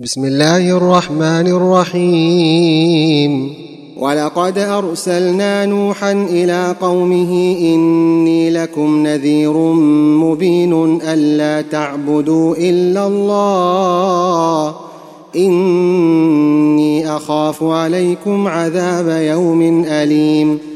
بسم الله الرحمن الرحيم. ولقد أرسلنا نوحا إلى قومه إني لكم نذير مبين ألا تعبدوا إلا الله. إني أخاف عليكم عذاب يوم أليم.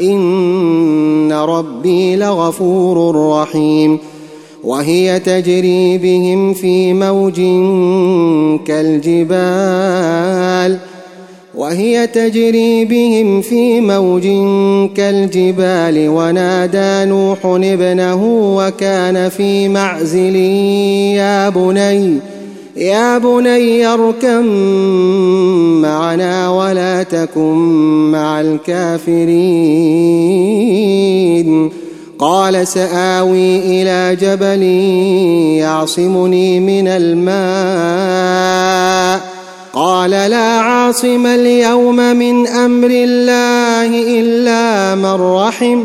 إن ربي لغفور رحيم وهي تجري بهم في موج كالجبال وهي تجري بهم في موج كالجبال ونادى نوح ابنه وكان في معزل يا بني يا بني اركم معنا ولا تكن مع الكافرين. قال سآوي إلى جبل يعصمني من الماء. قال لا عاصم اليوم من أمر الله إلا من رحم.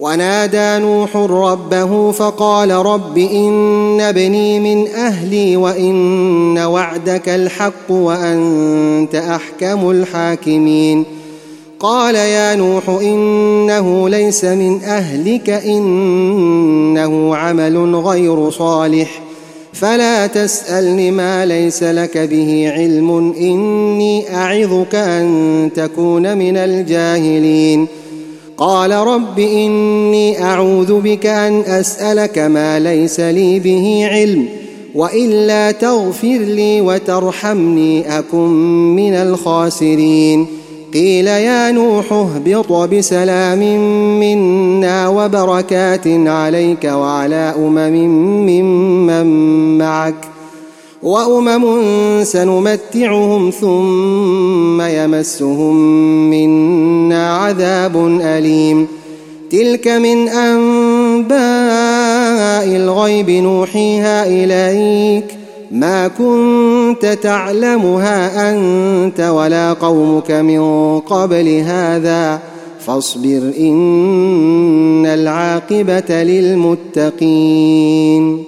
ونادى نوح ربه فقال رب إن ابني من أهلي وإن وعدك الحق وأنت أحكم الحاكمين. قال يا نوح إنه ليس من أهلك إنه عمل غير صالح. فلا تسالن ما ليس لك به علم إني أعظك أن تكون من الجاهلين. قال رب إني أعوذ بك أن أسألك ما ليس لي به علم وإلا تغفر لي وترحمني أكن من الخاسرين. قيل يا نوح اهبط بسلام منا وبركات عليك وعلى أمم ممن معك. وأمم سنمتعهم ثم يمسهم منا عذاب أليم. تلك من أنباء الغيب نوحيها إليك. ما كنت تعلمها أنت ولا قومك من قبل هذا. فاصبر إن العاقبة للمتقين.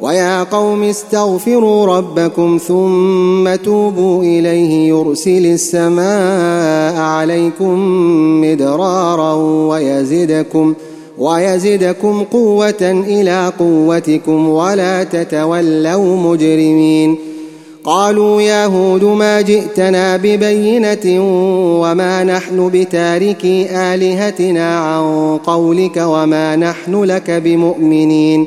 ويا قوم استغفروا ربكم ثم توبوا إليه يرسل السماء عليكم مدرارا ويزدكم ويزدكم قوة إلى قوتكم ولا تتولوا مجرمين قالوا يا هود ما جئتنا ببينة وما نحن بتاركي آلهتنا عن قولك وما نحن لك بمؤمنين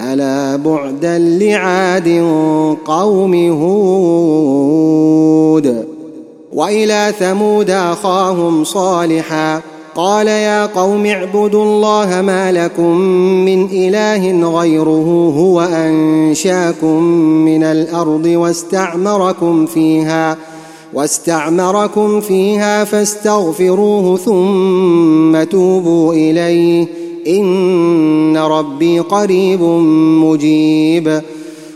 ألا بعدا لعاد قوم هود وإلى ثمود أخاهم صالحا قال يا قوم اعبدوا الله ما لكم من إله غيره هو أنشاكم من الأرض واستعمركم فيها واستعمركم فيها فاستغفروه ثم توبوا إليه إن ربي قريب مجيب.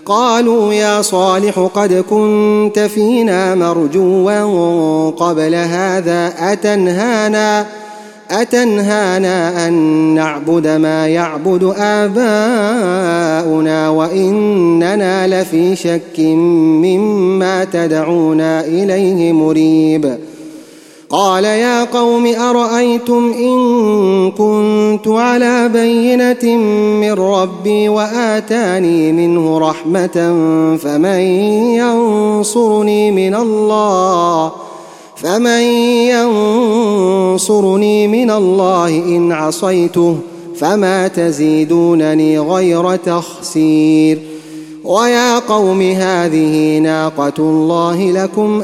قالوا يا صالح قد كنت فينا مرجوا قبل هذا أتنهانا أتنهانا أن نعبد ما يعبد آباؤنا وإننا لفي شك مما تدعونا إليه مريب. قال يا قوم أرأيتم إن كنت على بينة من ربي وآتاني منه رحمة فمن ينصرني من الله فمن ينصرني من الله إن عصيته فما تزيدونني غير تخسير ويا قوم هذه ناقة الله لكم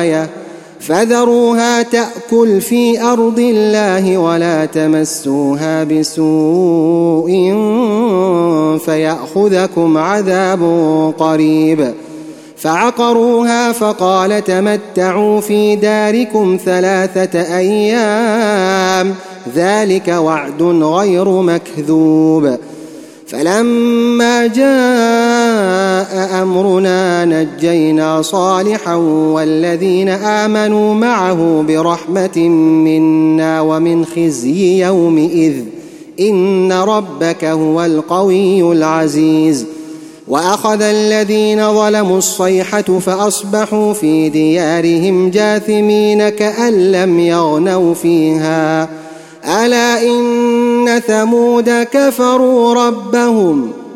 آية فذروها تأكل في أرض الله ولا تمسوها بسوء فيأخذكم عذاب قريب. فعقروها فقال تمتعوا في داركم ثلاثة أيام ذلك وعد غير مكذوب. فلما جاء أمرنا نجينا صالحا والذين آمنوا معه برحمة منا ومن خزي يومئذ. إن ربك هو القوي العزيز. وأخذ الذين ظلموا الصيحة فأصبحوا في ديارهم جاثمين كأن لم يغنوا فيها. ألا إن ثمود كفروا ربهم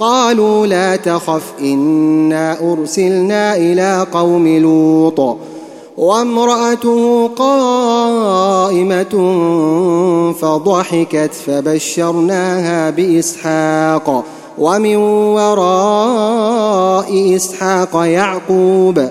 قالوا لا تخف إنا أرسلنا إلى قوم لوط. وامرأته قائمة فضحكت فبشرناها بإسحاق. ومن وراء إسحاق يعقوب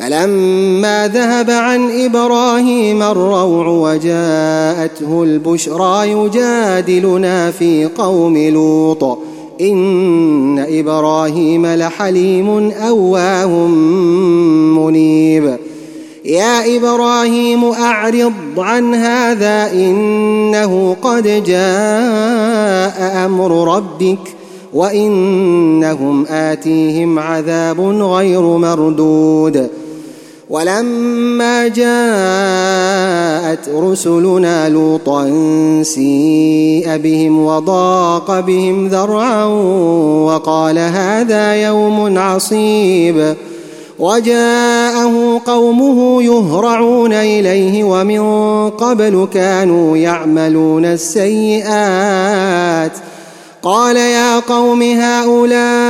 فلما ذهب عن إبراهيم الروع وجاءته البشرى يجادلنا في قوم لوط. إن إبراهيم لحليم أواه منيب. يا إبراهيم أعرض عن هذا إنه قد جاء أمر ربك وإنهم آتيهم عذاب غير مردود. ولما جاءت رسلنا لوطا سيء بهم وضاق بهم ذرعا وقال هذا يوم عصيب. وجاءه قومه يهرعون إليه ومن قبل كانوا يعملون السيئات. قال يا قوم هؤلاء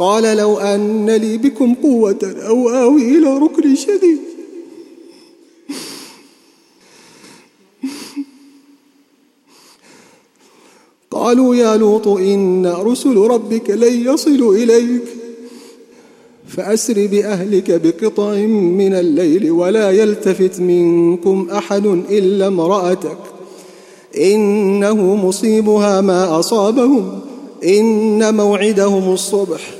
قال لو أن لي بكم قوة أو آوي إلى ركن شديد. قالوا يا لوط إن رسل ربك لن يصلوا إليك. فأسر بأهلك بقطع من الليل ولا يلتفت منكم أحد إلا امرأتك. إنه مصيبها ما أصابهم. إن موعدهم الصبح.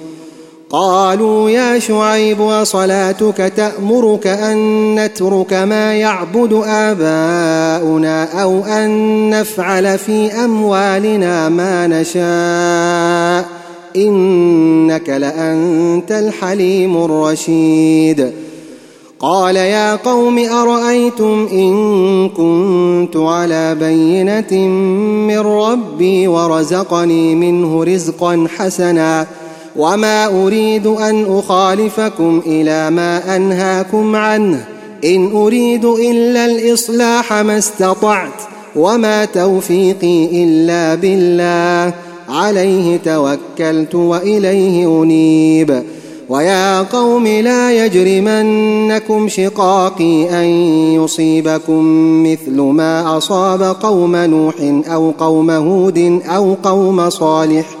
قالوا يا شعيب وصلاتك تأمرك أن نترك ما يعبد آباؤنا أو أن نفعل في أموالنا ما نشاء؟ إنك لأنت الحليم الرشيد. قال يا قوم أرأيتم إن كنت على بينة من ربي ورزقني منه رزقا حسناً وما اريد ان اخالفكم إلى ما انهاكم عنه ان اريد الا الاصلاح ما استطعت وما توفيقي الا بالله عليه توكلت واليه انيب ويا قوم لا يجرمنكم شقاقي ان يصيبكم مثل ما اصاب قوم نوح أو قوم هود أو قوم صالح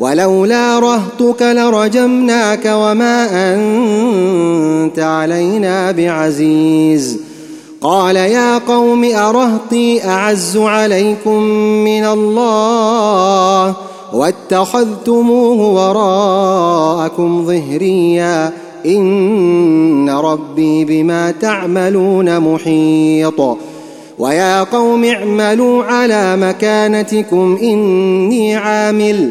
ولولا رهطك لرجمناك وما أنت علينا بعزيز. قال يا قوم أرهطي أعز عليكم من الله واتخذتموه وراءكم ظهريا. إن ربي بما تعملون محيط. ويا قوم اعملوا على مكانتكم إني عامل.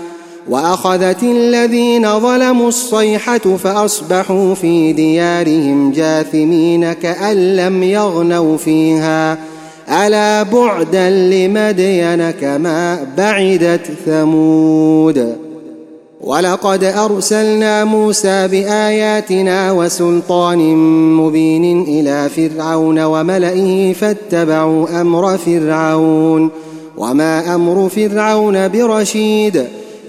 وأخذت الذين ظلموا الصيحة فأصبحوا في ديارهم جاثمين كأن لم يغنوا فيها. ألا بعدا لمدين كما بعدت ثمود. ولقد أرسلنا موسى بآياتنا وسلطان مبين إلى فرعون وملئه فاتبعوا أمر فرعون. وما أمر فرعون برشيد.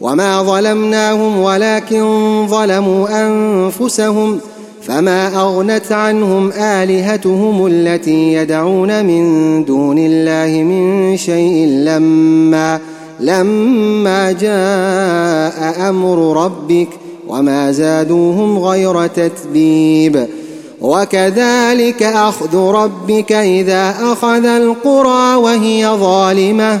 وما ظلمناهم ولكن ظلموا انفسهم فما اغنت عنهم الهتهم التي يدعون من دون الله من شيء لما لما جاء أمر ربك وما زادوهم غير تتبيب. وكذلك اخذ ربك اذا اخذ القرى وهي ظالمه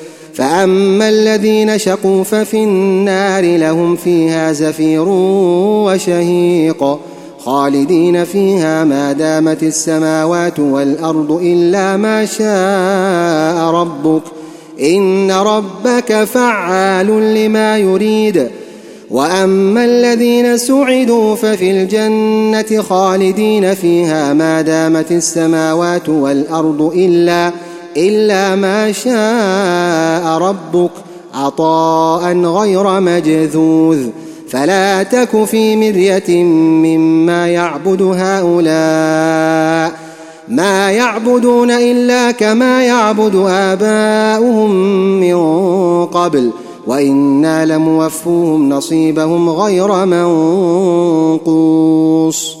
فأما الذين شقوا ففي النار لهم فيها زفير وشهيق خالدين فيها ما دامت السماوات والأرض إلا ما شاء ربك إن ربك فعال لما يريد. وأما الذين سعدوا ففي الجنة خالدين فيها ما دامت السماوات والأرض إلا إلا ما شاء ربك عطاء غير مجذوذ. فلا تك في مرية مما يعبد هؤلاء. ما يعبدون إلا كما يعبد آباؤهم من قبل. وإنا لموفوهم نصيبهم غير منقوص.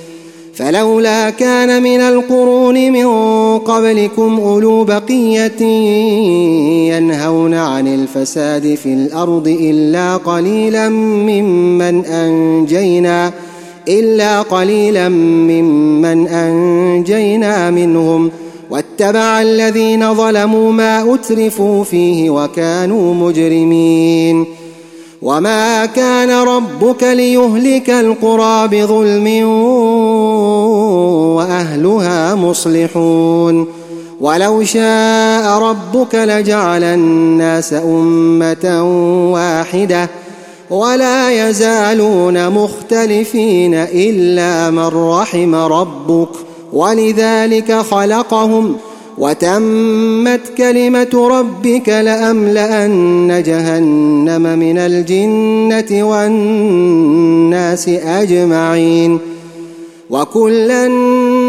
فلولا كان من القرون من قبلكم أولو بقية ينهون عن الفساد في الأرض إلا قليلا ممن أنجينا إلا قليلا ممن أنجينا منهم. واتبع الذين ظلموا ما أترفوا فيه وكانوا مجرمين. وما كان ربك ليهلك القرى بظلم وأهلها مصلحون. ولو شاء ربك لجعل الناس أمة واحدة ولا يزالون مختلفين إلا من رحم ربك. ولذلك خلقهم وتمت كلمة ربك لأملأن جهنم من الجنة والناس أجمعين. وكلا